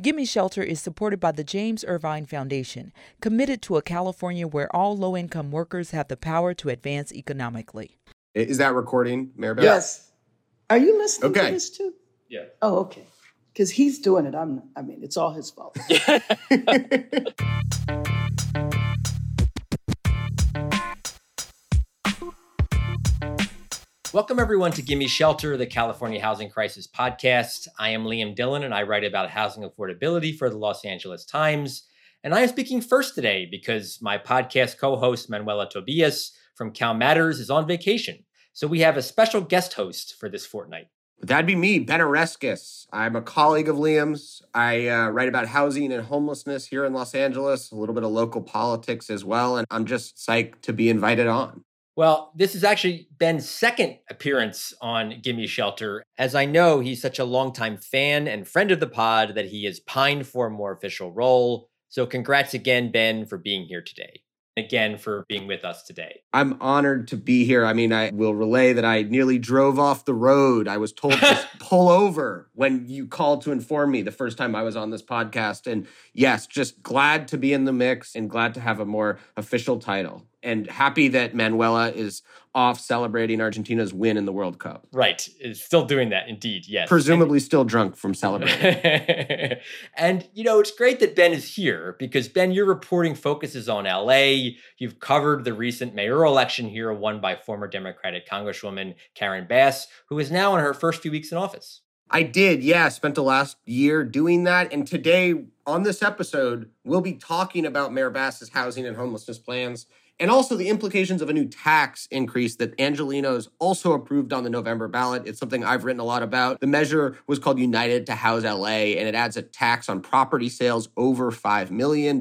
Gimme Shelter is supported by the James Irvine Foundation, committed to a California where all low income workers have the power to advance economically. Is that recording, Mayor Maribel? Yes. Are you listening Okay. to this too? Yeah. Oh, okay. Because he's doing it. I'm. I mean, it's all his fault. Welcome, everyone, to Gimme Shelter, the California Housing Crisis podcast. I am Liam Dillon, and I write about housing affordability for the Los Angeles Times. And I am speaking first today because my podcast co host, Manuela Tobias from Cal Matters, is on vacation. So we have a special guest host for this fortnight. That'd be me, Ben Oreskes. I'm a colleague of Liam's. I uh, write about housing and homelessness here in Los Angeles, a little bit of local politics as well, and I'm just psyched to be invited on. Well, this is actually Ben's second appearance on Gimme Shelter, as I know he's such a longtime fan and friend of the pod that he has pined for a more official role. So, congrats again, Ben, for being here today. Again, for being with us today. I'm honored to be here. I mean, I will relay that I nearly drove off the road. I was told to pull over when you called to inform me the first time I was on this podcast. And yes, just glad to be in the mix and glad to have a more official title. And happy that Manuela is off celebrating Argentina's win in the World Cup. Right. Is still doing that, indeed. Yes. Presumably still drunk from celebrating. and, you know, it's great that Ben is here because, Ben, your reporting focuses on LA. You've covered the recent mayoral election here, won by former Democratic Congresswoman Karen Bass, who is now in her first few weeks in office. I did, yeah. Spent the last year doing that. And today on this episode, we'll be talking about Mayor Bass's housing and homelessness plans and also the implications of a new tax increase that Angelenos also approved on the November ballot. It's something I've written a lot about. The measure was called United to House LA, and it adds a tax on property sales over $5 million.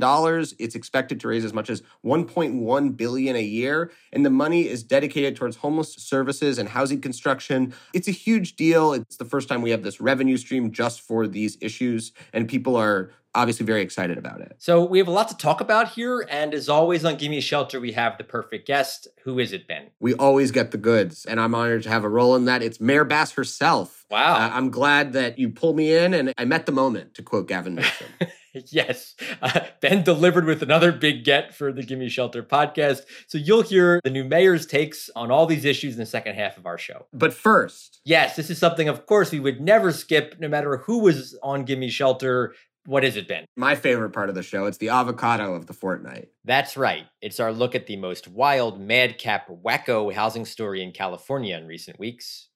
It's expected to raise as much as 1.1 billion a year, and the money is dedicated towards homeless services and housing construction. It's a huge deal. It's the first time we have this revenue stream just for these issues, and people are obviously very excited about it. So we have a lot to talk about here, and as always on Gimme Shelter, we have the perfect guest. Who is it, Ben? We always get the goods, and I'm honored to have a role in that. It's Mayor Bass herself. Wow. Uh, I'm glad that you pulled me in, and I met the moment, to quote Gavin Newsom. yes. Uh, ben delivered with another big get for the Gimme Shelter podcast. So you'll hear the new mayor's takes on all these issues in the second half of our show. but first, Yes, this is something, of course, we would never skip, no matter who was on Gimme Shelter. What is it, Ben? my favorite part of the show, it's the avocado of the fortnight. That's right. It's our look at the most wild, madcap, wacko housing story in California in recent weeks.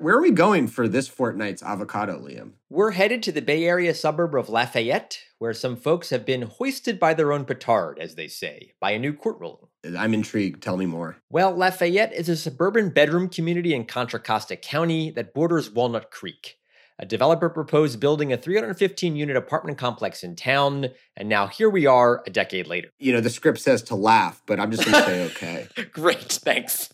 Where are we going for this fortnight's avocado, Liam? We're headed to the Bay Area suburb of Lafayette, where some folks have been hoisted by their own petard, as they say, by a new court ruling. I'm intrigued. Tell me more. Well, Lafayette is a suburban bedroom community in Contra Costa County that borders Walnut Creek. A developer proposed building a 315 unit apartment complex in town, and now here we are a decade later. You know, the script says to laugh, but I'm just going to say okay. Great, thanks.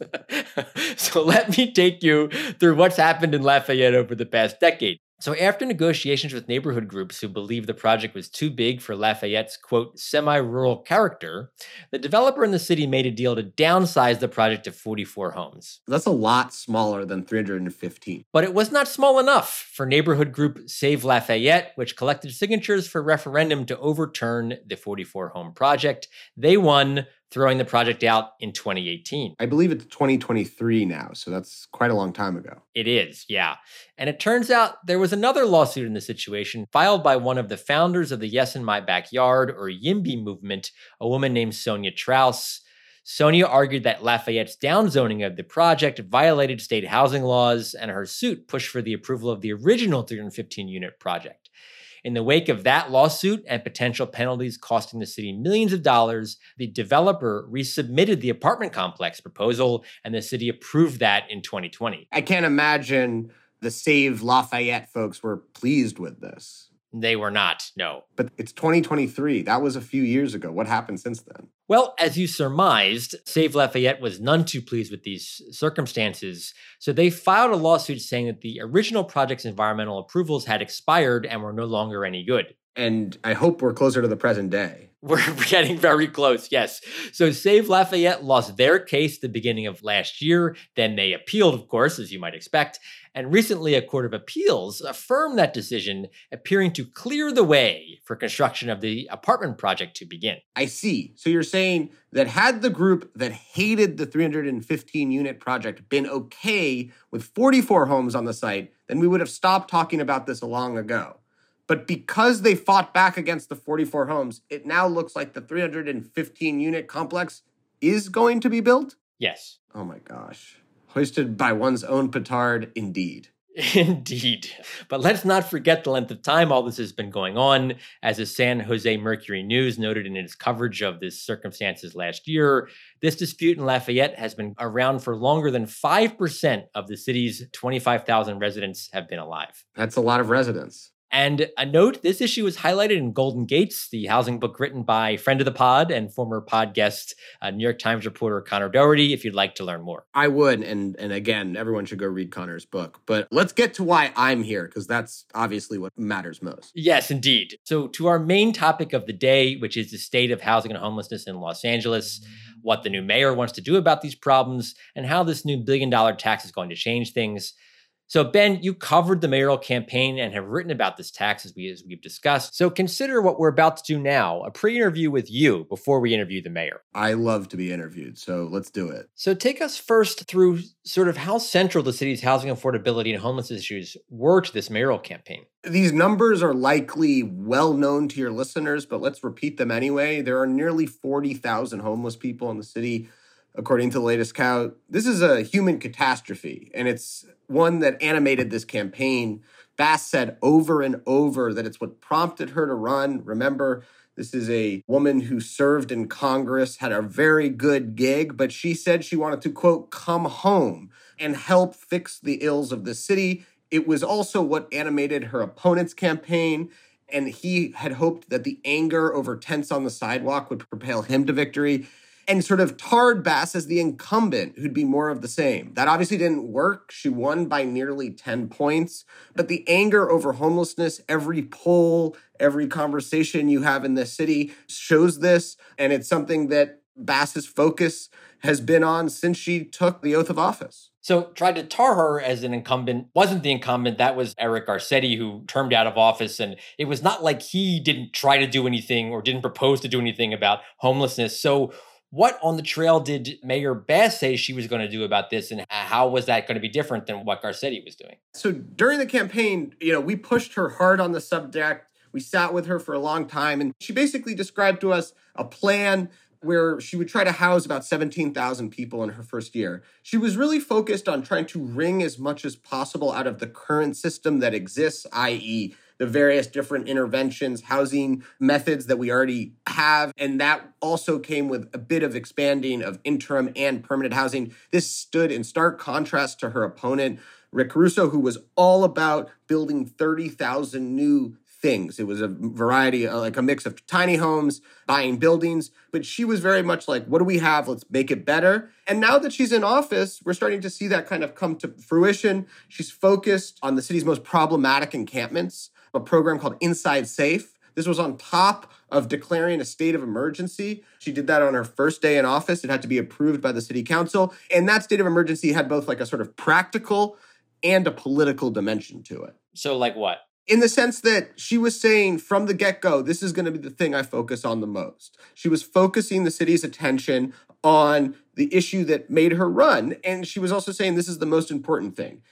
so let me take you through what's happened in Lafayette over the past decade. So, after negotiations with neighborhood groups who believed the project was too big for Lafayette's quote, semi rural character, the developer in the city made a deal to downsize the project to 44 homes. That's a lot smaller than 315. But it was not small enough for neighborhood group Save Lafayette, which collected signatures for referendum to overturn the 44 home project. They won, throwing the project out in 2018. I believe it's 2023 now, so that's quite a long time ago. It is, yeah. And it turns out there was another lawsuit in the situation filed by one of the founders of the Yes in My Backyard or YIMBY movement, a woman named Sonja Trauss. Sonja argued that Lafayette's downzoning of the project violated state housing laws, and her suit pushed for the approval of the original 315 unit project. In the wake of that lawsuit and potential penalties costing the city millions of dollars, the developer resubmitted the apartment complex proposal, and the city approved that in 2020. I can't imagine the Save Lafayette folks were pleased with this. They were not, no. But it's 2023. That was a few years ago. What happened since then? Well, as you surmised, Save Lafayette was none too pleased with these circumstances, so they filed a lawsuit saying that the original project's environmental approvals had expired and were no longer any good. And I hope we're closer to the present day. We're getting very close, yes. So Save Lafayette lost their case the beginning of last year. Then they appealed, of course, as you might expect. And recently, a court of appeals affirmed that decision, appearing to clear the way for construction of the apartment project to begin. I see. So you're saying that had the group that hated the 315 unit project been okay with 44 homes on the site, then we would have stopped talking about this long ago. But because they fought back against the 44 homes, it now looks like the 315 unit complex is going to be built? Yes. Oh my gosh. Hoisted by one's own petard, indeed. Indeed. But let's not forget the length of time all this has been going on. As the San Jose Mercury News noted in its coverage of this circumstances last year, this dispute in Lafayette has been around for longer than 5% of the city's 25,000 residents have been alive. That's a lot of residents. And a note this issue was highlighted in Golden Gates, the housing book written by friend of the pod and former pod guest, uh, New York Times reporter Conor Dougherty, if you'd like to learn more. I would. And, and again, everyone should go read Conor's book. But let's get to why I'm here, because that's obviously what matters most. Yes, indeed. So, to our main topic of the day, which is the state of housing and homelessness in Los Angeles, what the new mayor wants to do about these problems, and how this new billion dollar tax is going to change things. So, Ben, you covered the mayoral campaign and have written about this tax as, we, as we've discussed. So, consider what we're about to do now a pre interview with you before we interview the mayor. I love to be interviewed, so let's do it. So, take us first through sort of how central the city's housing affordability and homelessness issues were to this mayoral campaign. These numbers are likely well known to your listeners, but let's repeat them anyway. There are nearly 40,000 homeless people in the city according to the latest count. This is a human catastrophe, and it's one that animated this campaign. Bass said over and over that it's what prompted her to run. Remember, this is a woman who served in Congress, had a very good gig, but she said she wanted to, quote, come home and help fix the ills of the city. It was also what animated her opponent's campaign. And he had hoped that the anger over tents on the sidewalk would propel him to victory and sort of tarred Bass as the incumbent who'd be more of the same. That obviously didn't work. She won by nearly 10 points. But the anger over homelessness, every poll, every conversation you have in this city shows this. And it's something that Bass's focus has been on since she took the oath of office. So tried to tar her as an incumbent, wasn't the incumbent. That was Eric Garcetti who termed out of office. And it was not like he didn't try to do anything or didn't propose to do anything about homelessness. So what on the trail did Mayor Bass say she was going to do about this, and how was that going to be different than what Garcetti was doing? So during the campaign, you know, we pushed her hard on the subject. We sat with her for a long time, and she basically described to us a plan where she would try to house about 17,000 people in her first year. She was really focused on trying to wring as much as possible out of the current system that exists, i.e., the various different interventions, housing methods that we already have. And that also came with a bit of expanding of interim and permanent housing. This stood in stark contrast to her opponent, Rick Caruso, who was all about building 30,000 new things. It was a variety, uh, like a mix of tiny homes, buying buildings, but she was very much like, what do we have? Let's make it better. And now that she's in office, we're starting to see that kind of come to fruition. She's focused on the city's most problematic encampments a program called Inside Safe. This was on top of declaring a state of emergency. She did that on her first day in office. It had to be approved by the city council. And that state of emergency had both like a sort of practical and a political dimension to it. So, like what? in the sense that she was saying from the get go, this is going to be the thing I focus on the most. She was focusing the city's attention on the issue that made her run. And she was also saying this is the most important thing.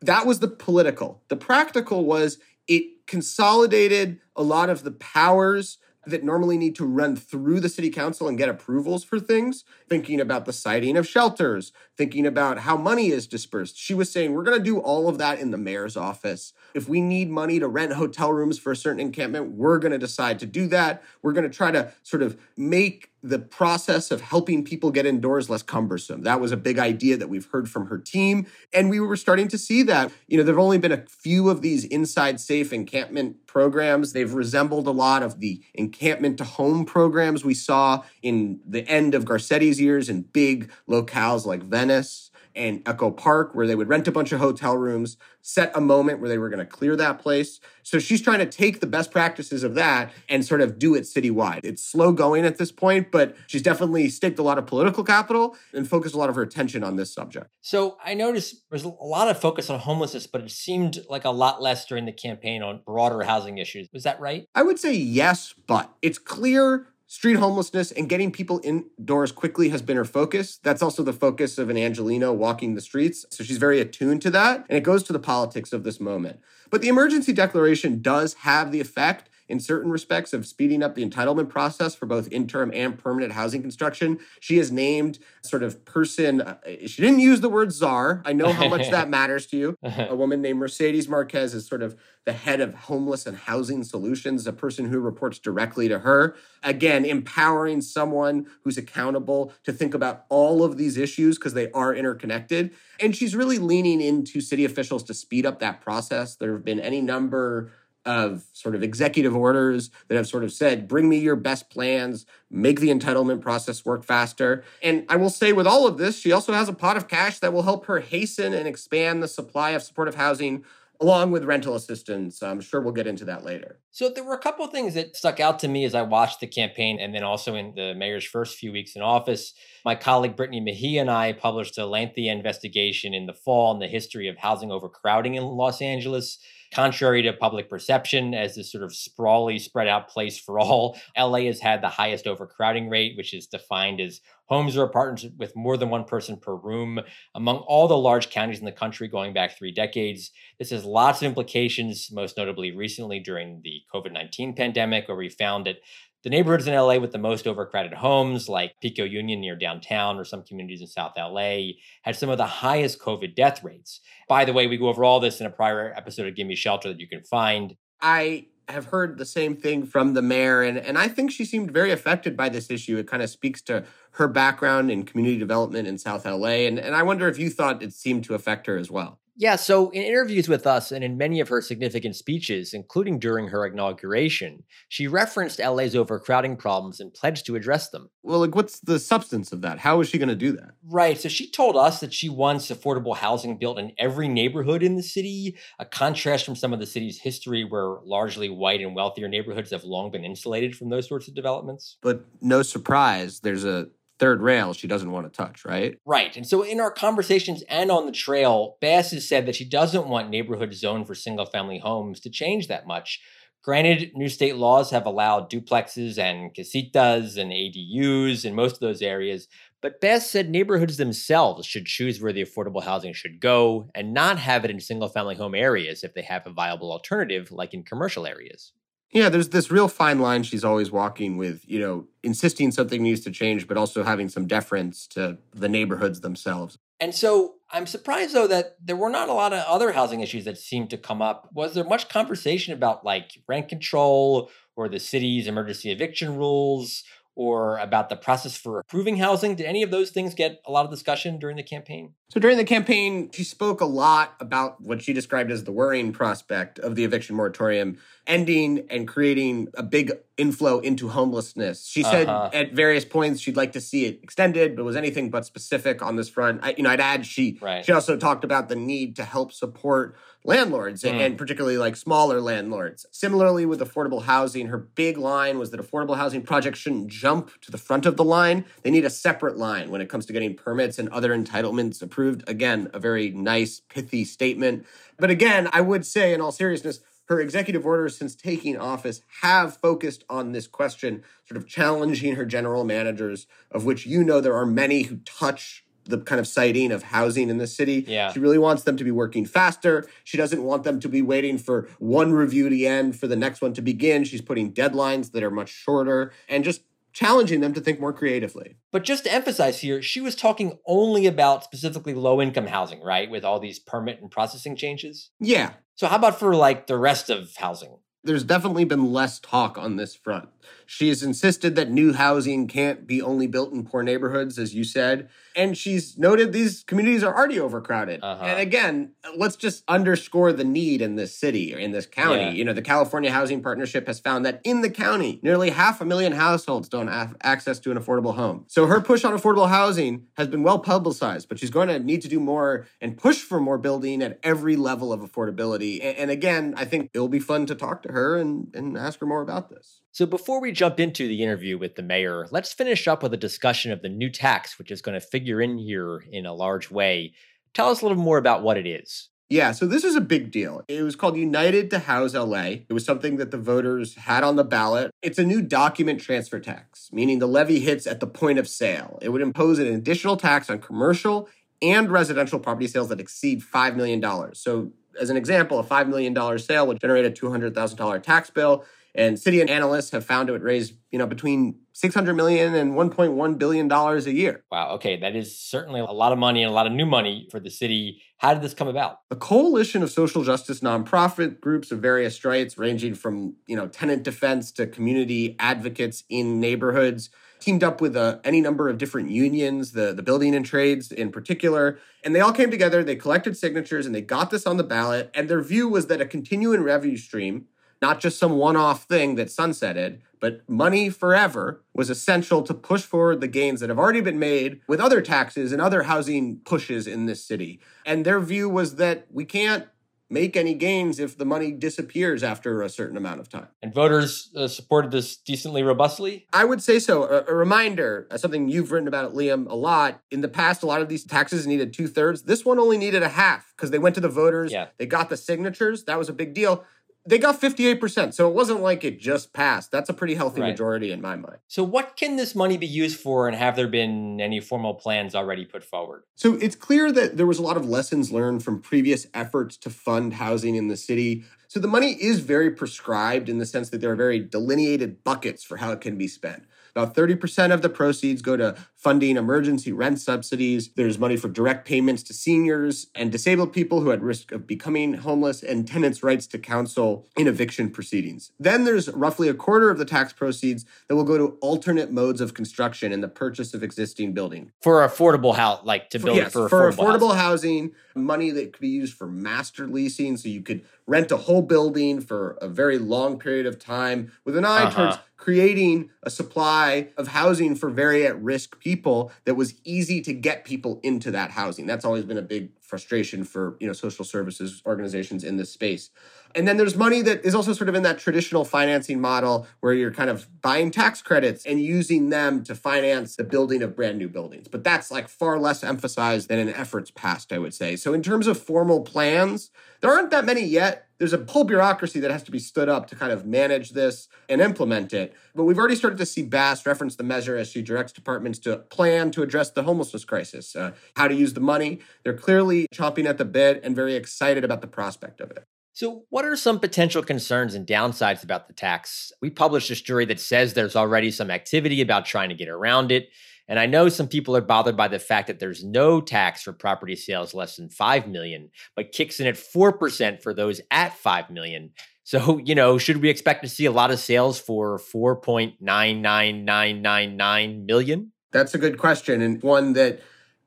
That was the political. The practical was it consolidated a lot of the powers that normally need to run through the city council and get approvals for things, thinking about the siting of shelters, thinking about how money is dispersed. She was saying, we're going to do all of that in the mayor's office. If we need money to rent hotel rooms for a certain encampment, we're going to decide to do that. We're going to try to sort of make the process of helping people get indoors less cumbersome. That was a big idea that we've heard from her team. And we were starting to see that. You know, there have only been a few of these inside safe encampment programs. They've resembled a lot of the encampment to home programs we saw in the end of Garcetti's years in big locales like Venice and Echo Park, where they would rent a bunch of hotel rooms, set a moment where they were going to clear that place. So she's trying to take the best practices of that and sort of do it citywide. It's slow going at this point, but she's definitely staked a lot of political capital and focused a lot of her attention on this subject. So I noticed there's a lot of focus on homelessness, but it seemed like a lot less during the campaign on broader housing issues. Was that right? I would say yes, but it's clear street homelessness and getting people indoors quickly has been her focus. That's also the focus of an Angeleno walking the streets. So she's very attuned to that. And it goes to the politics of this moment. But the emergency declaration does have the effect in certain respects of speeding up the entitlement process for both interim and permanent housing construction. She is named sort of person, uh, she didn't use the word czar. I know how much that matters to you. A woman named Mercedes Marquez is sort of the head of homeless and housing solutions, a person who reports directly to her. Again, empowering someone who's accountable to think about all of these issues because they are interconnected. And she's really leaning into city officials to speed up that process. There have been any number of sort of executive orders that have sort of said, bring me your best plans, make the entitlement process work faster. And I will say, with all of this, she also has a pot of cash that will help her hasten and expand the supply of supportive housing along with rental assistance. I'm sure we'll get into that later. So there were a couple of things that stuck out to me as I watched the campaign and then also in the mayor's first few weeks in office. My colleague Brittny Mejia and I published a lengthy investigation in the fall on the history of housing overcrowding in Los Angeles. Contrary to public perception, as this sort of sprawly, spread out place for all, LA has had the highest overcrowding rate, which is defined as homes or apartments with more than one person per room among all the large counties in the country going back three decades. This has lots of implications, most notably recently during the COVID 19 pandemic, where we found that the neighborhoods in LA with the most overcrowded homes, like Pico Union near downtown or some communities in South LA, had some of the highest COVID death rates. By the way, we go over all this in a prior episode of Give Me Shelter that you can find. I have heard the same thing from the mayor, and, and I think she seemed very affected by this issue. It kind of speaks to her background in community development in South LA, and, and I wonder if you thought it seemed to affect her as well. Yeah, so in interviews with us and in many of her significant speeches, including during her inauguration, she referenced LA's overcrowding problems and pledged to address them. Well, like, what's the substance of that? How is she going to do that? Right. So she told us that she wants affordable housing built in every neighborhood in the city, a contrast from some of the city's history where largely white and wealthier neighborhoods have long been insulated from those sorts of developments. But no surprise, there's a third rail she doesn't want to touch, right? Right. And so in our conversations and on the trail, Bass has said that she doesn't want neighborhood zone for single family homes to change that much. Granted, new state laws have allowed duplexes and casitas and ADUs in most of those areas, but Bass said neighborhoods themselves should choose where the affordable housing should go and not have it in single family home areas if they have a viable alternative, like in commercial areas. Yeah, there's this real fine line she's always walking with, you know, insisting something needs to change, but also having some deference to the neighborhoods themselves. And so I'm surprised though that there were not a lot of other housing issues that seemed to come up. Was there much conversation about like rent control or the city's emergency eviction rules or about the process for approving housing? Did any of those things get a lot of discussion during the campaign? So during the campaign, she spoke a lot about what she described as the worrying prospect of the eviction moratorium ending and creating a big inflow into homelessness. She said uh-huh. at various points she'd like to see it extended, but was anything but specific on this front. I, you know, I'd add she right. she also talked about the need to help support landlords mm. and particularly like smaller landlords. Similarly with affordable housing, her big line was that affordable housing projects shouldn't jump to the front of the line. They need a separate line when it comes to getting permits and other entitlements approved. Again, a very nice, pithy statement. But again, I would say, in all seriousness, her executive orders since taking office have focused on this question, sort of challenging her general managers, of which you know there are many who touch the kind of siting of housing in the city. Yeah. She really wants them to be working faster. She doesn't want them to be waiting for one review to end for the next one to begin. She's putting deadlines that are much shorter and just challenging them to think more creatively. But just to emphasize here, she was talking only about specifically low income housing, right? With all these permit and processing changes? Yeah. So, how about for like the rest of housing? there's definitely been less talk on this front. She has insisted that new housing can't be only built in poor neighborhoods, as you said. And she's noted these communities are already overcrowded. Uh-huh. And again, let's just underscore the need in this city or in this county. Yeah. You know, the California Housing Partnership has found that in the county, nearly half a million households don't have access to an affordable home. So her push on affordable housing has been well publicized, but she's going to need to do more and push for more building at every level of affordability. And, and again, I think it'll be fun to talk to her and, and ask her more about this. So, before we jump into the interview with the mayor, let's finish up with a discussion of the new tax, which is going to figure in here in a large way. Tell us a little more about what it is. Yeah, so this is a big deal. It was called United to House LA. It was something that the voters had on the ballot. It's a new document transfer tax, meaning the levy hits at the point of sale. It would impose an additional tax on commercial and residential property sales that exceed $5 million. So, as an example, a $5 million sale would generate a $200,000 tax bill. And city and analysts have found it would raise, you know, between 600 million and 1.1 billion dollars a year. Wow, okay, that is certainly a lot of money and a lot of new money for the city. How did this come about? A coalition of social justice nonprofit groups of various stripes ranging from, you know, tenant defense to community advocates in neighborhoods teamed up with uh, any number of different unions, the, the building and trades in particular. And they all came together, they collected signatures, and they got this on the ballot. And their view was that a continuing revenue stream not just some one off thing that sunsetted, but money forever was essential to push forward the gains that have already been made with other taxes and other housing pushes in this city. And their view was that we can't make any gains if the money disappears after a certain amount of time. And voters uh, supported this decently robustly? I would say so. A, a reminder, uh, something you've written about it, Liam, a lot. In the past, a lot of these taxes needed two thirds. This one only needed a half because they went to the voters, yeah. they got the signatures. That was a big deal they got 58%. So it wasn't like it just passed. That's a pretty healthy right. majority in my mind. So, what can this money be used for, and have there been any formal plans already put forward? So, it's clear that there was a lot of lessons learned from previous efforts to fund housing in the city. So, the money is very prescribed in the sense that there are very delineated buckets for how it can be spent. About 30% of the proceeds go to funding emergency rent subsidies. There's money for direct payments to seniors and disabled people who had risk of becoming homeless and tenants' rights to counsel in eviction proceedings. Then there's roughly a quarter of the tax proceeds that will go to alternate modes of construction and the purchase of existing building. For affordable house, like to build yes, for, for affordable, affordable housing, money that could be used for master leasing. So you could rent a whole building for a very long period of time with an eye uh-huh. towards creating a supply of housing for very at risk people that was easy to get people into that housing. That's always been a big frustration for, you know, social services organizations in this space. And then there's money that is also sort of in that traditional financing model where you're kind of buying tax credits and using them to finance the building of brand new buildings. But that's like far less emphasized than in efforts past, I would say. So in terms of formal plans, there aren't that many yet. There's a whole bureaucracy that has to be stood up to kind of manage this and implement it. But we've already started to see Bass reference the measure as she directs departments to plan to address the homelessness crisis, uh, how to use the money. They're clearly chomping at the bit and very excited about the prospect of it. So, what are some potential concerns and downsides about the tax? We published a story that says there's already some activity about trying to get around it. And I know some people are bothered by the fact that there's no tax for property sales less than 5 million, but kicks in at 4% for those at 5 million. So, you know, should we expect to see a lot of sales for 4.99999 million? That's a good question and one that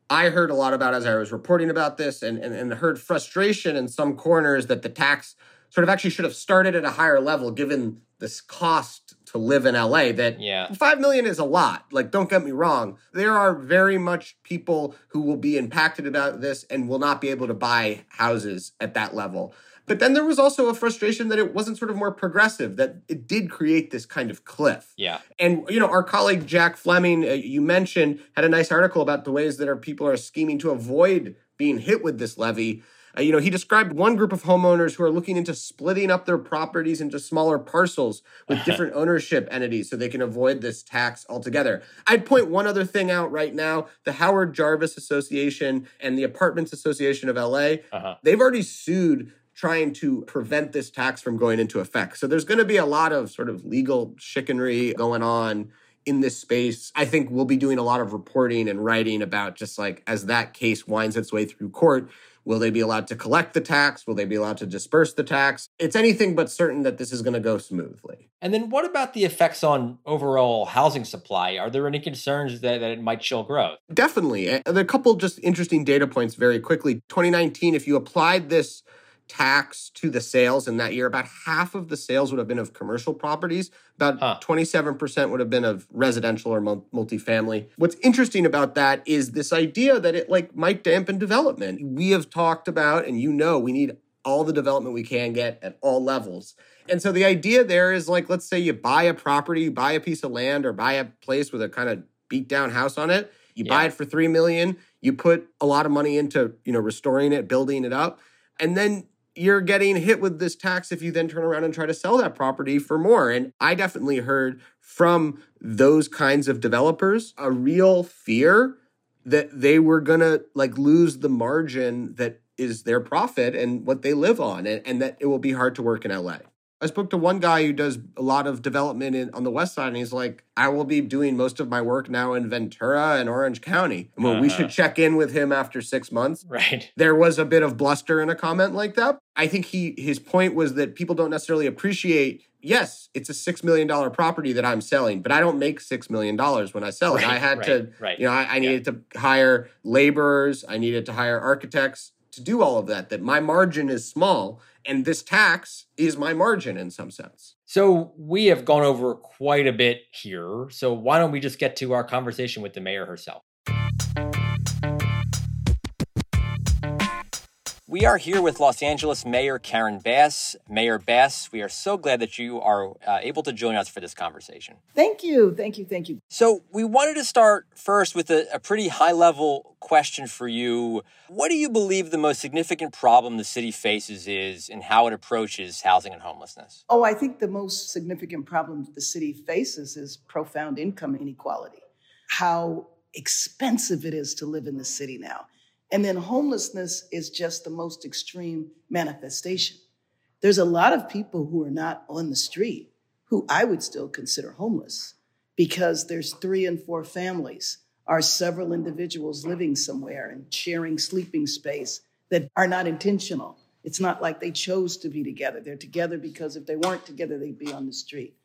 I heard a lot about as I was reporting about this and, and, and heard frustration in some corners that the tax sort of actually should have started at a higher level given this cost to live in LA that yeah. 5 million is a lot. Like don't get me wrong. There are very much people who will be impacted about this and will not be able to buy houses at that level. But then there was also a frustration that it wasn't sort of more progressive, that it did create this kind of cliff. Yeah. And, you know, our colleague Jack Flemming, uh, you mentioned, had a nice article about the ways that our people are scheming to avoid being hit with this levy. Uh, you know, he described one group of homeowners who are looking into splitting up their properties into smaller parcels with different ownership entities so they can avoid this tax altogether. I'd point one other thing out right now the Howard Jarvis Association and the Apartments Association of LA, uh-huh. they've already sued trying to prevent this tax from going into effect. So there's going to be a lot of sort of legal chicanery going on in this space. I think we'll be doing a lot of reporting and writing about just like as that case winds its way through court, Will they be allowed to collect the tax? Will they be allowed to disperse the tax? It's anything but certain that this is going to go smoothly. And then what about the effects on overall housing supply? Are there any concerns that, that it might chill growth? Definitely. There are a couple just interesting data points very quickly. 2019, if you applied this tax to the sales in that year, about half of the sales would have been of commercial properties. About huh. 27% would have been of residential or multifamily. What's interesting about that is this idea that it like might dampen development. We have talked about, and you know, we need all the development we can get at all levels. And so the idea there is like, let's say you buy a property, buy a piece of land, or buy a place with a kind of beat down house on it. You yeah. buy it for three million. You put a lot of money into you know restoring it, building it up, and then you're getting hit with this tax if you then turn around and try to sell that property for more. And I definitely heard from those kinds of developers a real fear that they were going to like lose the margin that is their profit and what they live on and, and that it will be hard to work in LA. I spoke to one guy who does a lot of development in, on the west side, and he's like, I will be doing most of my work now in Ventura and Orange County. Well, uh-huh. we should check in with him after six months. Right. There was a bit of bluster in a comment like that. I think he his point was that people don't necessarily appreciate yes, it's a six million dollar property that I'm selling, but I don't make six million dollars when I sell it. I had right, to, right. you know, I, I needed yeah. to hire laborers, I needed to hire architects to do all of that. That my margin is small, and this tax is my margin in some sense. So we have gone over quite a bit here. So why don't we just get to our conversation with the mayor herself? We are here with Los Angeles Mayor Karen Bass. Mayor Bass, we are so glad that you are uh, able to join us for this conversation. Thank you. Thank you. Thank you. So, we wanted to start first with a, a pretty high level question for you. What do you believe the most significant problem the city faces is and how it approaches housing and homelessness? Oh, I think the most significant problem the city faces is profound income inequality. How expensive it is to live in the city now and then homelessness is just the most extreme manifestation. There's a lot of people who are not on the street who I would still consider homeless because there's three and four families are several individuals living somewhere and sharing sleeping space that are not intentional. It's not like they chose to be together. They're together because if they weren't together, they'd be on the street.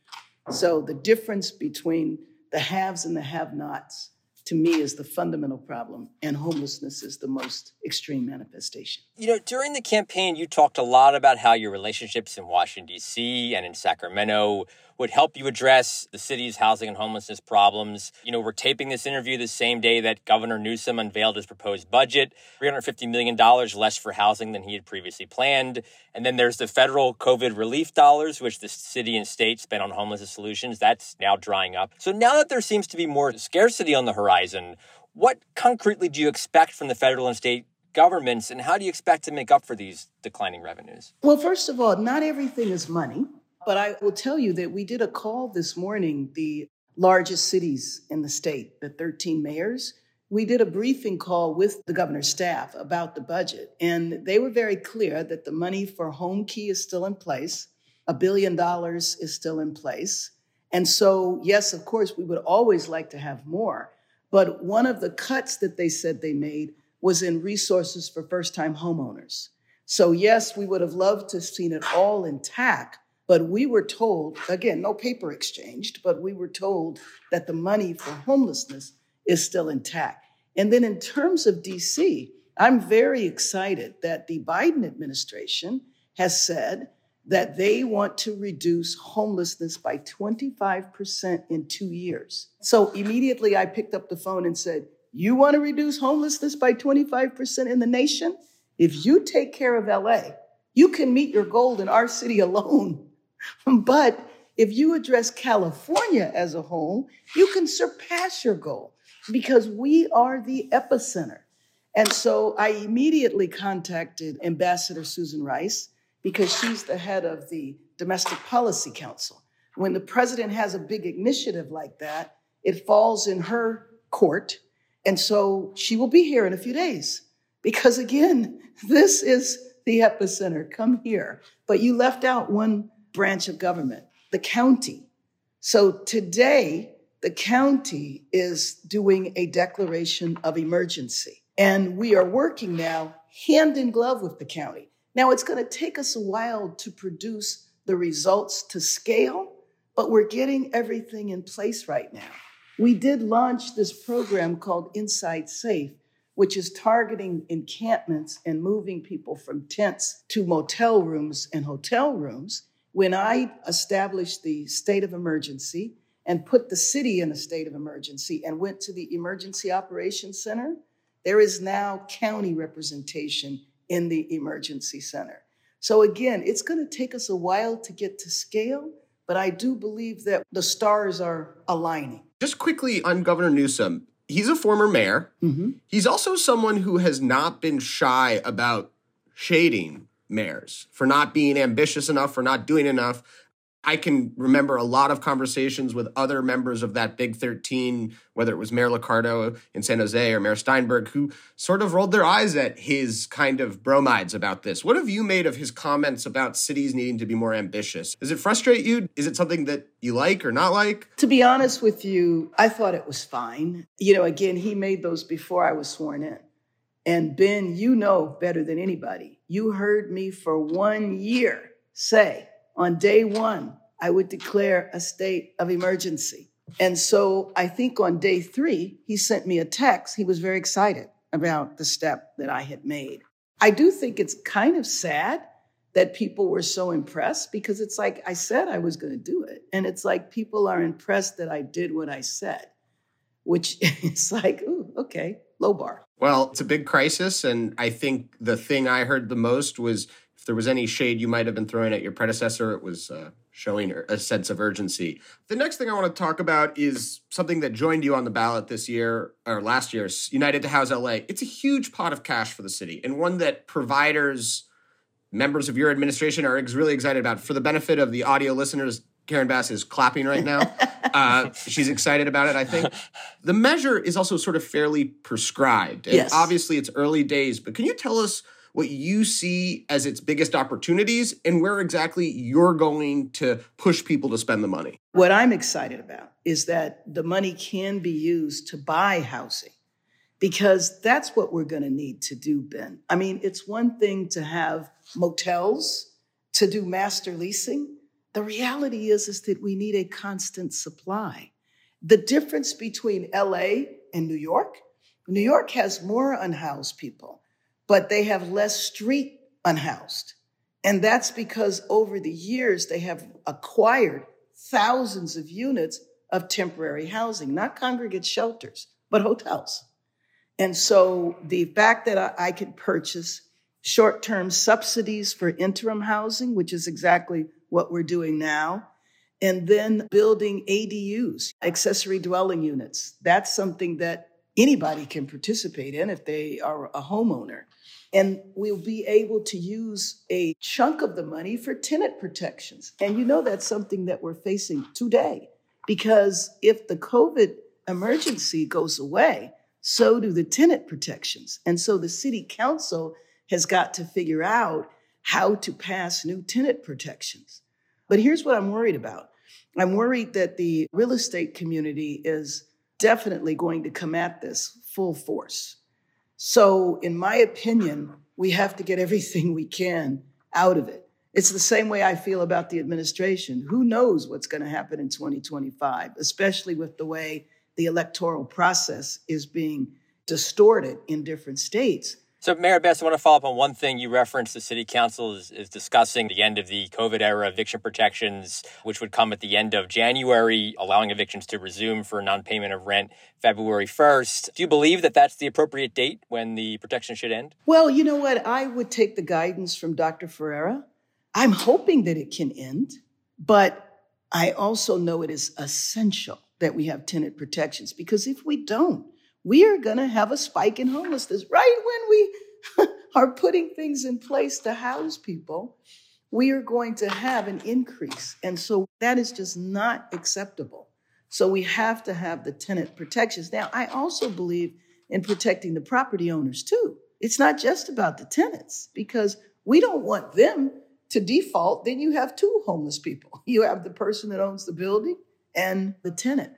So the difference between the haves and the have nots to me is the fundamental problem, and homelessness is the most extreme manifestation. You know, during the campaign, you talked a lot about how your relationships in Washington, D.C. and in Sacramento would help you address the city's housing and homelessness problems. You know, we're taping this interview the same day that Governor Newsom unveiled his proposed budget $350 million less for housing than he had previously planned. And then there's the federal COVID relief dollars, which the city and state spent on homelessness solutions. That's now drying up. So now that there seems to be more scarcity on the horizon, what concretely do you expect from the federal and state governments, and how do you expect to make up for these declining revenues? Well, first of all, not everything is money. But I will tell you that we did a call this morning, the largest cities in the state, the 13 mayors. We did a briefing call with the governor's staff about the budget, and they were very clear that the money for Homekey is still in place, a billion dollars is still in place. And so, yes, of course, we would always like to have more. But one of the cuts that they said they made was in resources for first time homeowners. So, yes, we would have loved to have seen it all intact, but we were told, again, no paper exchanged, but we were told that the money for homelessness is still intact. And then in terms of DC, I'm very excited that the Biden administration has said that they want to reduce homelessness by 25% in two years. So immediately I picked up the phone and said, You want to reduce homelessness by 25% in the nation? If you take care of LA, you can meet your goal in our city alone but if you address California as a whole, you can surpass your goal because we are the epicenter. And so I immediately contacted Ambassador Susan Rice because she's the head of the Domestic Policy Council. When the president has a big initiative like that, it falls in her court. And so she will be here in a few days because, again, this is the epicenter. Come here. But you left out one branch of government, the county. So today, the county is doing a declaration of emergency. And we are working now hand in glove with the county. Now, it's going to take us a while to produce the results to scale, but we're getting everything in place right now. We did launch this program called Inside Safe, which is targeting encampments and moving people from tents to motel rooms and hotel rooms. When I established the state of emergency and put the city in a state of emergency and went to the Emergency Operations Center, there is now county representation in the emergency center. So again, it's going to take us a while to get to scale, but I do believe that the stars are aligning. Just quickly on Governor Newsom, he's a former mayor. Mm-hmm. He's also someone who has not been shy about shading mayors for not being ambitious enough, for not doing enough. I can remember a lot of conversations with other members of that Big 13, whether it was Mayor Liccardo in San Jose or Mayor Steinberg, who sort of rolled their eyes at his kind of bromides about this. What have you made of his comments about cities needing to be more ambitious? Does it frustrate you? Is it something that you like or not like? To be honest with you, I thought it was fine. You know, again, he made those before I was sworn in. And Ben, you know better than anybody. You heard me for one year say, on day one, I would declare a state of emergency. And so I think on day three, he sent me a text. He was very excited about the step that I had made. I do think it's kind of sad that people were so impressed because it's like I said I was going to do it. And it's like people are impressed that I did what I said, which is like, ooh, okay, low bar. Well, it's a big crisis. And I think the thing I heard the most was if there was any shade you might have been throwing at your predecessor, it was uh, showing a sense of urgency. The next thing I want to talk about is something that joined you on the ballot this year or last year, United to House LA. It's a huge pot of cash for the city and one that providers, members of your administration are really excited about. For the benefit of the audio listeners, Karen Bass is clapping right now. Uh, she's excited about it, I think. The measure is also sort of fairly prescribed. And yes. obviously, it's early days, but can you tell us what you see as its biggest opportunities and where exactly you're going to push people to spend the money. What I'm excited about is that the money can be used to buy housing because that's what we're going to need to do, Ben. I mean, it's one thing to have motels, to do master leasing. The reality is, is that we need a constant supply. The difference between LA and New York, New York has more unhoused people but they have less street unhoused. And that's because over the years, they have acquired thousands of units of temporary housing, not congregate shelters, but hotels. And so the fact that I, I could purchase short term subsidies for interim housing, which is exactly what we're doing now, and then building ADUs, accessory dwelling units. That's something that anybody can participate in if they are a homeowner. And we'll be able to use a chunk of the money for tenant protections. And you know, that's something that we're facing today because if the COVID emergency goes away, so do the tenant protections. And so the city council has got to figure out how to pass new tenant protections. But here's what I'm worried about I'm worried that the real estate community is definitely going to come at this full force. So, in my opinion, we have to get everything we can out of it. It's the same way I feel about the administration. Who knows what's going to happen in 2025, especially with the way the electoral process is being distorted in different states. So, Mayor Bass, I want to follow up on one thing you referenced. The city council is, is, discussing the end of the COVID era eviction protections, which would come at the end of January, allowing evictions to resume for non payment of rent February 1st. Do you believe that that's the appropriate date when the protection should end? Well, you know what? I would take the guidance from Dr. Ferrer. I'm hoping that it can end, but I also know it is essential that we have tenant protections because if we don't, we are going to have a spike in homelessness right are putting things in place to house people. We are going to have an increase. And so that is just not acceptable. So we have to have the tenant protections. Now, I also believe in protecting the property owners too. It's not just about the tenants because we don't want them to default. Then you have two homeless people. You have the person that owns the building and the tenant.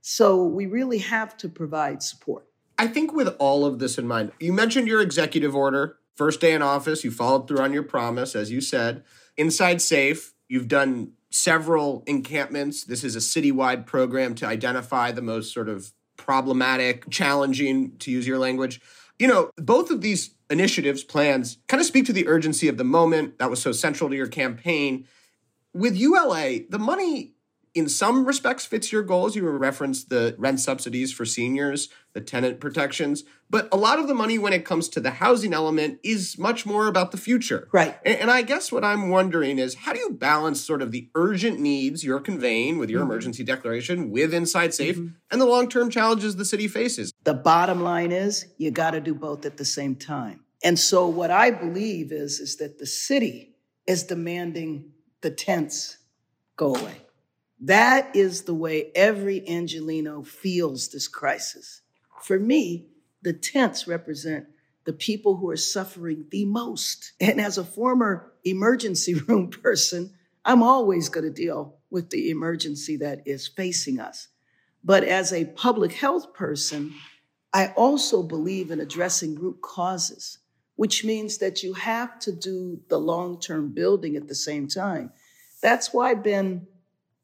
So we really have to provide support. I think with all of this in mind, you mentioned your executive order First day in office, you followed through on your promise, as you said. Inside Safe, you've done several encampments. This is a citywide program to identify the most sort of problematic, challenging, to use your language. You know, both of these initiatives, plans, kind of speak to the urgency of the moment that was so central to your campaign. With ULA, the money in some respects fits your goals. You referenced the rent subsidies for seniors, the tenant protections, but a lot of the money when it comes to the housing element is much more about the future. Right. And, and I guess what I'm wondering is how do you balance sort of the urgent needs you're conveying with your mm-hmm. emergency declaration with Inside Safe mm-hmm. and the long term challenges the city faces? The bottom line is you got to do both at the same time. And so what I believe is is that the city is demanding the tents go away. That is the way every Angeleno feels this crisis. For me, the tents represent the people who are suffering the most. And as a former emergency room person, I'm always going to deal with the emergency that is facing us. But as a public health person, I also believe in addressing root causes, which means that you have to do the long term building at the same time. That's why, Ben,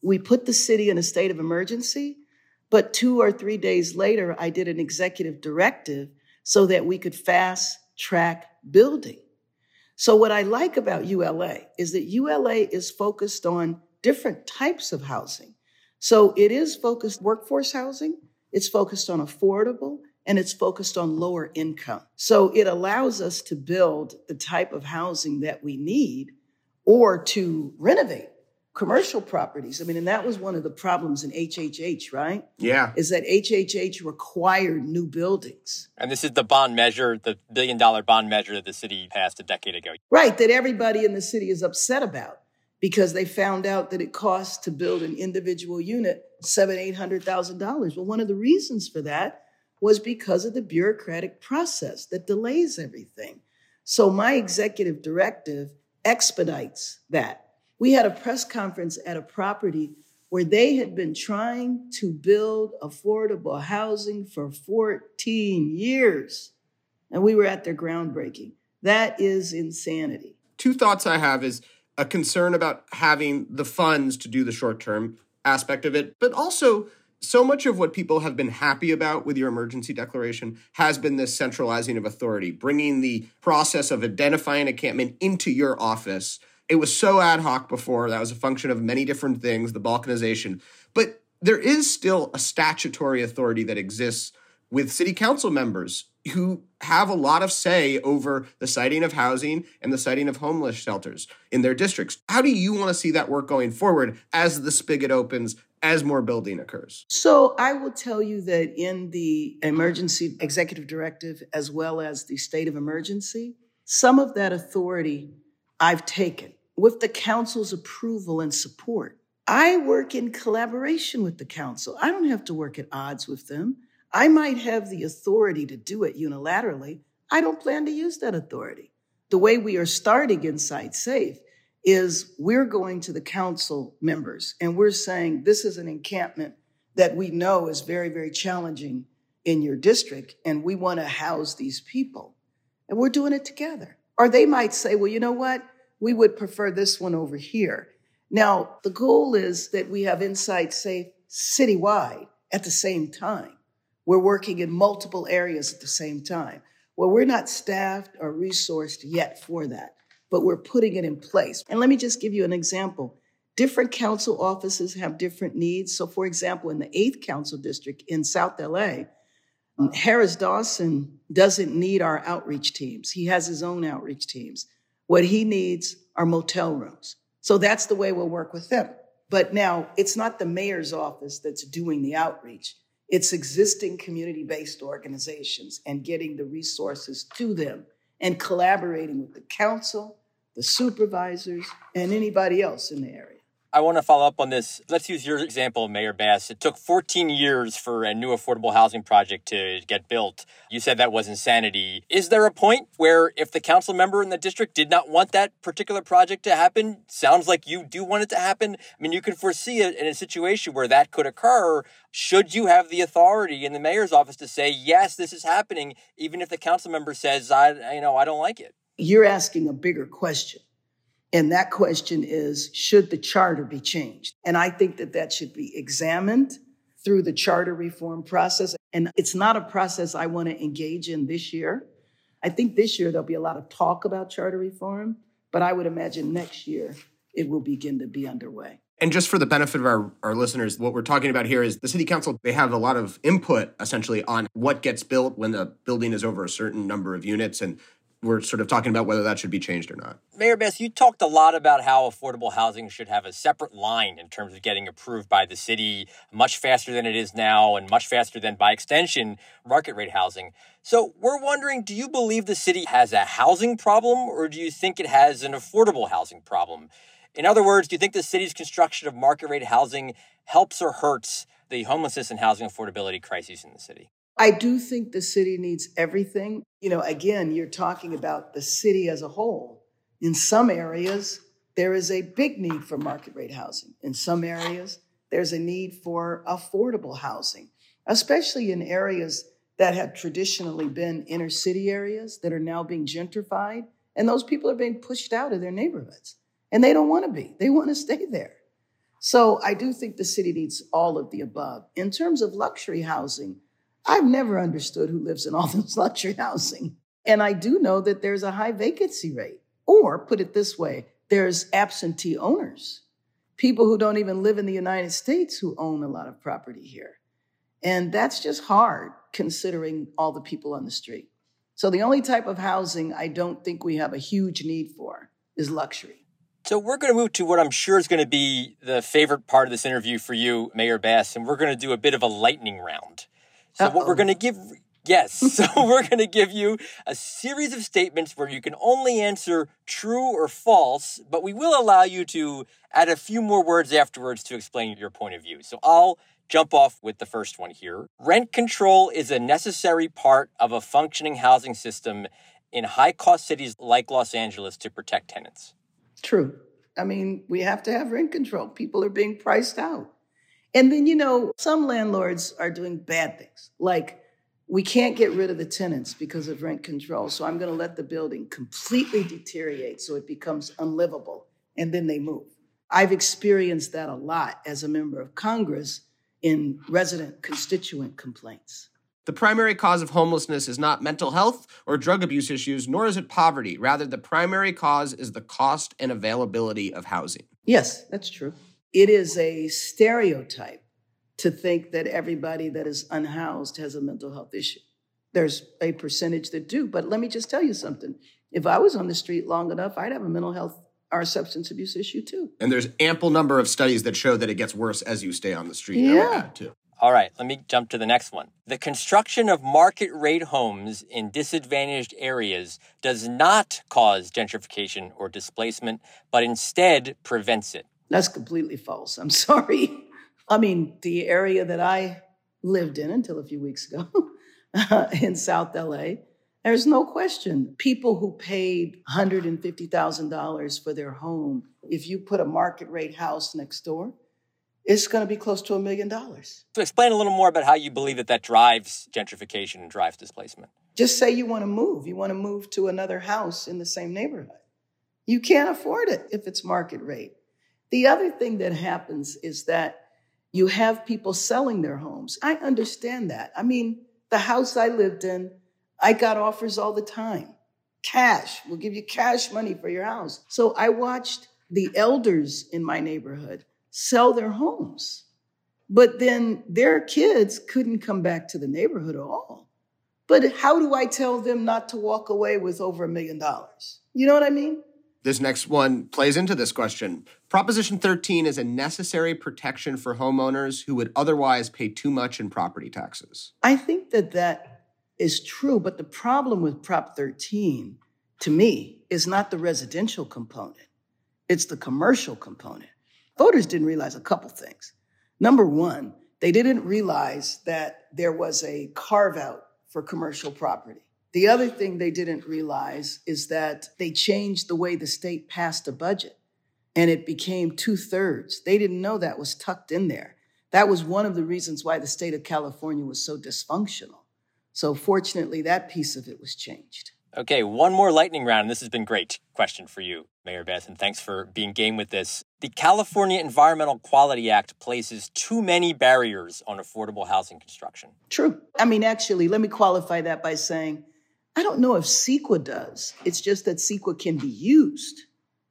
we put the city in a state of emergency, but two or three days later, I did an executive directive so that we could fast track building. So, what I like about ULA is that ULA is focused on different types of housing. So, it is focused workforce housing, it's focused on affordable, and it's focused on lower income. So, it allows us to build the type of housing that we need or to renovate commercial properties. I mean, and that was one of the problems in HHH, right? Yeah. Is that HHH required new buildings. And this is the bond measure, the billion dollar bond measure that the city passed a decade ago. Right, that everybody in the city is upset about because they found out that it costs to build an individual unit seven, eight hundred thousand dollars. Well, one of the reasons for that was because of the bureaucratic process that delays everything. So my executive directive expedites that we had a press conference at a property where they had been trying to build affordable housing for 14 years. And we were at their groundbreaking. That is insanity. Two thoughts I have is a concern about having the funds to do the short term aspect of it, but also so much of what people have been happy about with your emergency declaration has been this centralizing of authority, bringing the process of identifying a encampment into your office it was so ad hoc before. That was a function of many different things, the balkanization. But there is still a statutory authority that exists with city council members who have a lot of say over the siting of housing and the siting of homeless shelters in their districts. How do you want to see that work going forward as the spigot opens, as more building occurs? So, I will tell you that in the emergency executive directive, as well as the state of emergency, some of that authority I've taken with the council's approval and support. I work in collaboration with the council. I don't have to work at odds with them. I might have the authority to do it unilaterally. I don't plan to use that authority. The way we are starting Inside Safe is we're going to the council members and we're saying this is an encampment that we know is very, very challenging in your district, and we want to house these people. And we're doing it together. Or they might say, well, you know what? We would prefer this one over here. Now, the goal is that we have Inside Safe citywide at the same time. We're working in multiple areas at the same time. Well, we're not staffed or resourced yet for that, but we're putting it in place. And let me just give you an example. Different council offices have different needs. So, for example, in the 8th Council District in South LA, Harris Dawson doesn't need our outreach teams. He has his own outreach teams. What he needs are motel rooms. So that's the way we'll work with them. But now it's not the mayor's office that's doing the outreach. It's existing community based organizations and getting the resources to them and collaborating with the council, the supervisors, and anybody else in the area. I want to follow up on this. Let's use your example, Mayor Bass. It took 14 years for a new affordable housing project to get built. You said that was insanity. Is there a point where if the council member in the district did not want that particular project to happen, sounds like you do want it to happen? I mean, you can foresee it in a situation where that could occur. Should you have the authority in the mayor's office to say, yes, this is happening, even if the council member says, I, you know, I don't like it? You're asking a bigger question. And that question is should the charter be changed? And I think that that should be examined through the charter reform process. And it's not a process I want to engage in this year. I think this year there'll be a lot of talk about charter reform, but I would imagine next year it will begin to be underway. And just for the benefit of our, our listeners, what we're talking about here is the city council, they have a lot of input essentially on what gets built when the building is over a certain number of units. And we're sort of talking about whether that should be changed or not. Mayor Bass, you talked a lot about how affordable housing should have a separate line in terms of getting approved by the city much faster than it is now and much faster than, by extension, market rate housing. So we're wondering do you believe the city has a housing problem or do you think it has an affordable housing problem? In other words, do you think the city's construction of market rate housing helps or hurts the homelessness and housing affordability crises in the city? I do think the city needs everything. You know, again, you're talking about the city as a whole. In some areas, there is a big need for market rate housing. In some areas, there's a need for affordable housing, especially in areas that have traditionally been inner city areas that are now being gentrified. And those people are being pushed out of their neighborhoods. And they don't want to be, they want to stay there. So I do think the city needs all of the above. In terms of luxury housing, I've never understood who lives in all this luxury housing. And I do know that there's a high vacancy rate. Or put it this way, there's absentee owners, people who don't even live in the United States who own a lot of property here. And that's just hard considering all the people on the street. So the only type of housing I don't think we have a huge need for is luxury. So we're going to move to what I'm sure is going to be the favorite part of this interview for you, Mayor Bass, and we're going to do a bit of a lightning round. So Uh-oh. what we're going to give Yes. So we're going to give you a series of statements where you can only answer true or false, but we will allow you to add a few more words afterwards to explain your point of view. So I'll jump off with the first one here. Rent control is a necessary part of a functioning housing system in high cost cities like Los Angeles to protect tenants. True. I mean, we have to have rent control. People are being priced out. And then, you know, some landlords are doing bad things. Like, we can't get rid of the tenants because of rent control. So I'm going to let the building completely deteriorate so it becomes unlivable. And then they move. I've experienced that a lot as a member of Congress in resident constituent complaints. The primary cause of homelessness is not mental health or drug abuse issues, nor is it poverty. Rather, the primary cause is the cost and availability of housing. Yes, that's true. It is a stereotype to think that everybody that is unhoused has a mental health issue. There's a percentage that do, but let me just tell you something. If I was on the street long enough, I'd have a mental health or a substance abuse issue too. And there's ample number of studies that show that it gets worse as you stay on the street. Yeah. Too. All right, let me jump to the next one. The construction of market rate homes in disadvantaged areas does not cause gentrification or displacement, but instead prevents it. That's completely false. I'm sorry. I mean, the area that I lived in until a few weeks ago in South LA, there's no question. People who paid $150,000 for their home, if you put a market rate house next door, it's going to be close to a million dollars. So, explain a little more about how you believe that that drives gentrification and drives displacement. Just say you want to move. You want to move to another house in the same neighborhood. You can't afford it if it's market rate. The other thing that happens is that you have people selling their homes. I understand that. I mean, the house I lived in, I got offers all the time. Cash, we'll give you cash money for your house. So I watched the elders in my neighborhood sell their homes. But then their kids couldn't come back to the neighborhood at all. But how do I tell them not to walk away with over a million dollars? You know what I mean? This next one plays into this question. Proposition 13 is a necessary protection for homeowners who would otherwise pay too much in property taxes. I think that that is true, but the problem with Prop 13 to me is not the residential component, it's the commercial component. Voters didn't realize a couple things. Number one, they didn't realize that there was a carve out for commercial property. The other thing they didn't realize is that they changed the way the state passed a budget and it became two thirds. They didn't know that was tucked in there. That was one of the reasons why the state of California was so dysfunctional. So, fortunately, that piece of it was changed. Okay, one more lightning round. This has been great. Question for you, Mayor Bass, and thanks for being game with this. The California Environmental Quality Act places too many barriers on affordable housing construction. True. I mean, actually, let me qualify that by saying I don't know if CEQA does. It's just that CEQA can be used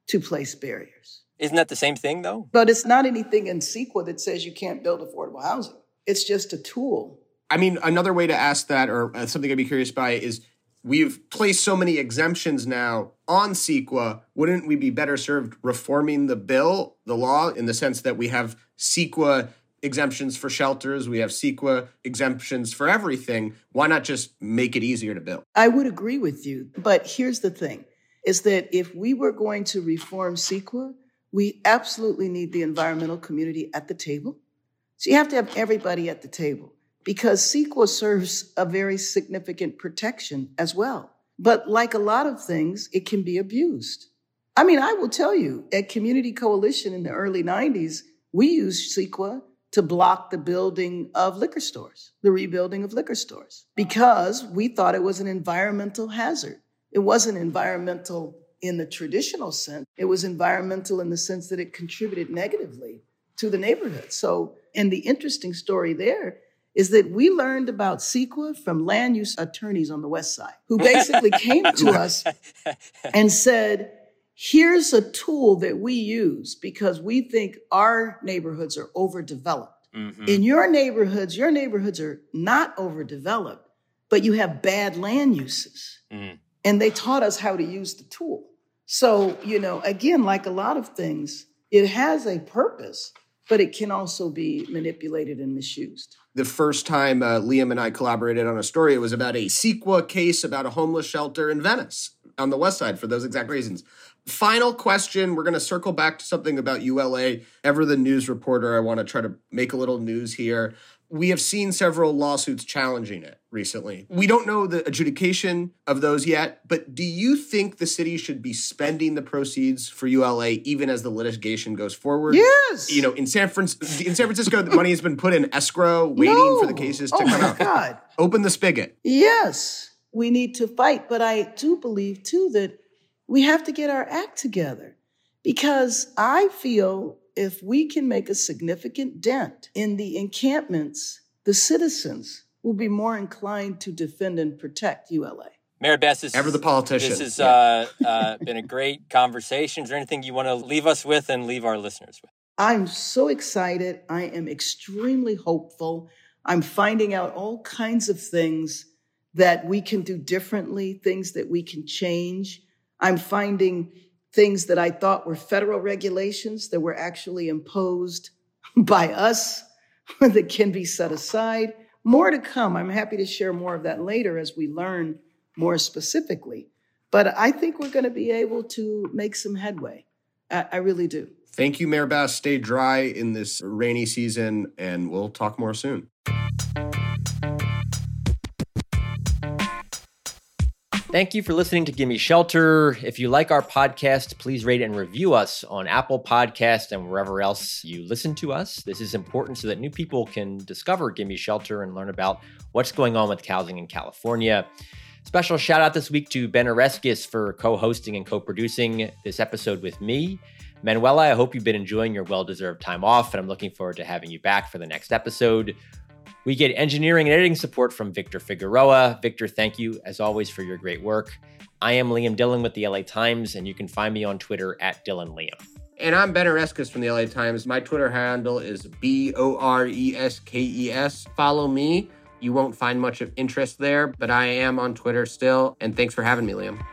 to place barriers. Isn't that the same thing, though? But it's not anything in CEQA that says you can't build affordable housing. It's just a tool. I mean, another way to ask that, or uh, something I'd be curious by, is we've placed so many exemptions now on CEQA. Wouldn't we be better served reforming the bill, the law, in the sense that we have CEQA exemptions for shelters, we have CEQA exemptions for everything. Why not just make it easier to build? I would agree with you. But here's the thing is that if we were going to reform CEQA, we absolutely need the environmental community at the table. So you have to have everybody at the table because CEQA serves a very significant protection as well. But like a lot of things, it can be abused. I mean, I will tell you, at Community Coalition in the early 90s, we used CEQA to block the building of liquor stores, the rebuilding of liquor stores, because we thought it was an environmental hazard. It wasn't environmental in the traditional sense, it was environmental in the sense that it contributed negatively to the neighborhood. So, and the interesting story there is that we learned about CEQA from land use attorneys on the West Side who basically came to us and said, here's a tool that we use because we think our neighborhoods are overdeveloped. Mm-hmm. In your neighborhoods, your neighborhoods are not overdeveloped, but you have bad land uses. Mm. And they taught us how to use the tool. So, you know, again, like a lot of things, it has a purpose, but it can also be manipulated and misused. The first time uh, Liam and I collaborated on a story, it was about a CEQA case about a homeless shelter in Venice on the west side for those exact reasons. Final question. We're going to circle back to something about ULA. Ever the news reporter, I want to try to make a little news here. We have seen several lawsuits challenging it recently. We don't know the adjudication of those yet, but do you think the city should be spending the proceeds for ULA even as the litigation goes forward? Yes. You know, in San Francisco, in San Francisco, the money has been put in escrow, waiting no. for the cases to oh come out. God. Open the spigot. Yes, we need to fight, but I do believe too that we have to get our act together because I feel if we can make a significant dent in the encampments, the citizens will be more inclined to defend and protect ULA. Mayor Bass, this ever the politician. This has uh, uh, been a great conversation. Is there anything you want to leave us with and leave our listeners with? I'm so excited. I am extremely hopeful. I'm finding out all kinds of things that we can do differently, things that we can change. I'm finding things that I thought were federal regulations that were actually imposed by us that can be set aside. More to come. I'm happy to share more of that later as we learn more specifically. But I think we're going to be able to make some headway. I, I really do. Thank you, Mayor Bass. Stay dry in this rainy season, and we'll talk more soon. Thank you for listening to Gimme Shelter. If you like our podcast, please rate and review us on Apple Podcast and wherever else you listen to us. This is important so that new people can discover Gimme Shelter and learn about what's going on with housing in California. Special shout out this week to Ben Oreskes for co-hosting and co-producing this episode with me. Manuela, I hope you've been enjoying your well-deserved time off, and I'm looking forward to having you back for the next episode. We get engineering and editing support from Victor Figueroa. Victor, thank you as always for your great work. I am Liam Dillon with the LA Times, and you can find me on Twitter at Dillon Liam. And I'm Ben Oreskes from the LA Times. My Twitter handle is B O R E S K E S. Follow me. You won't find much of interest there, but I am on Twitter still. And thanks for having me, Liam.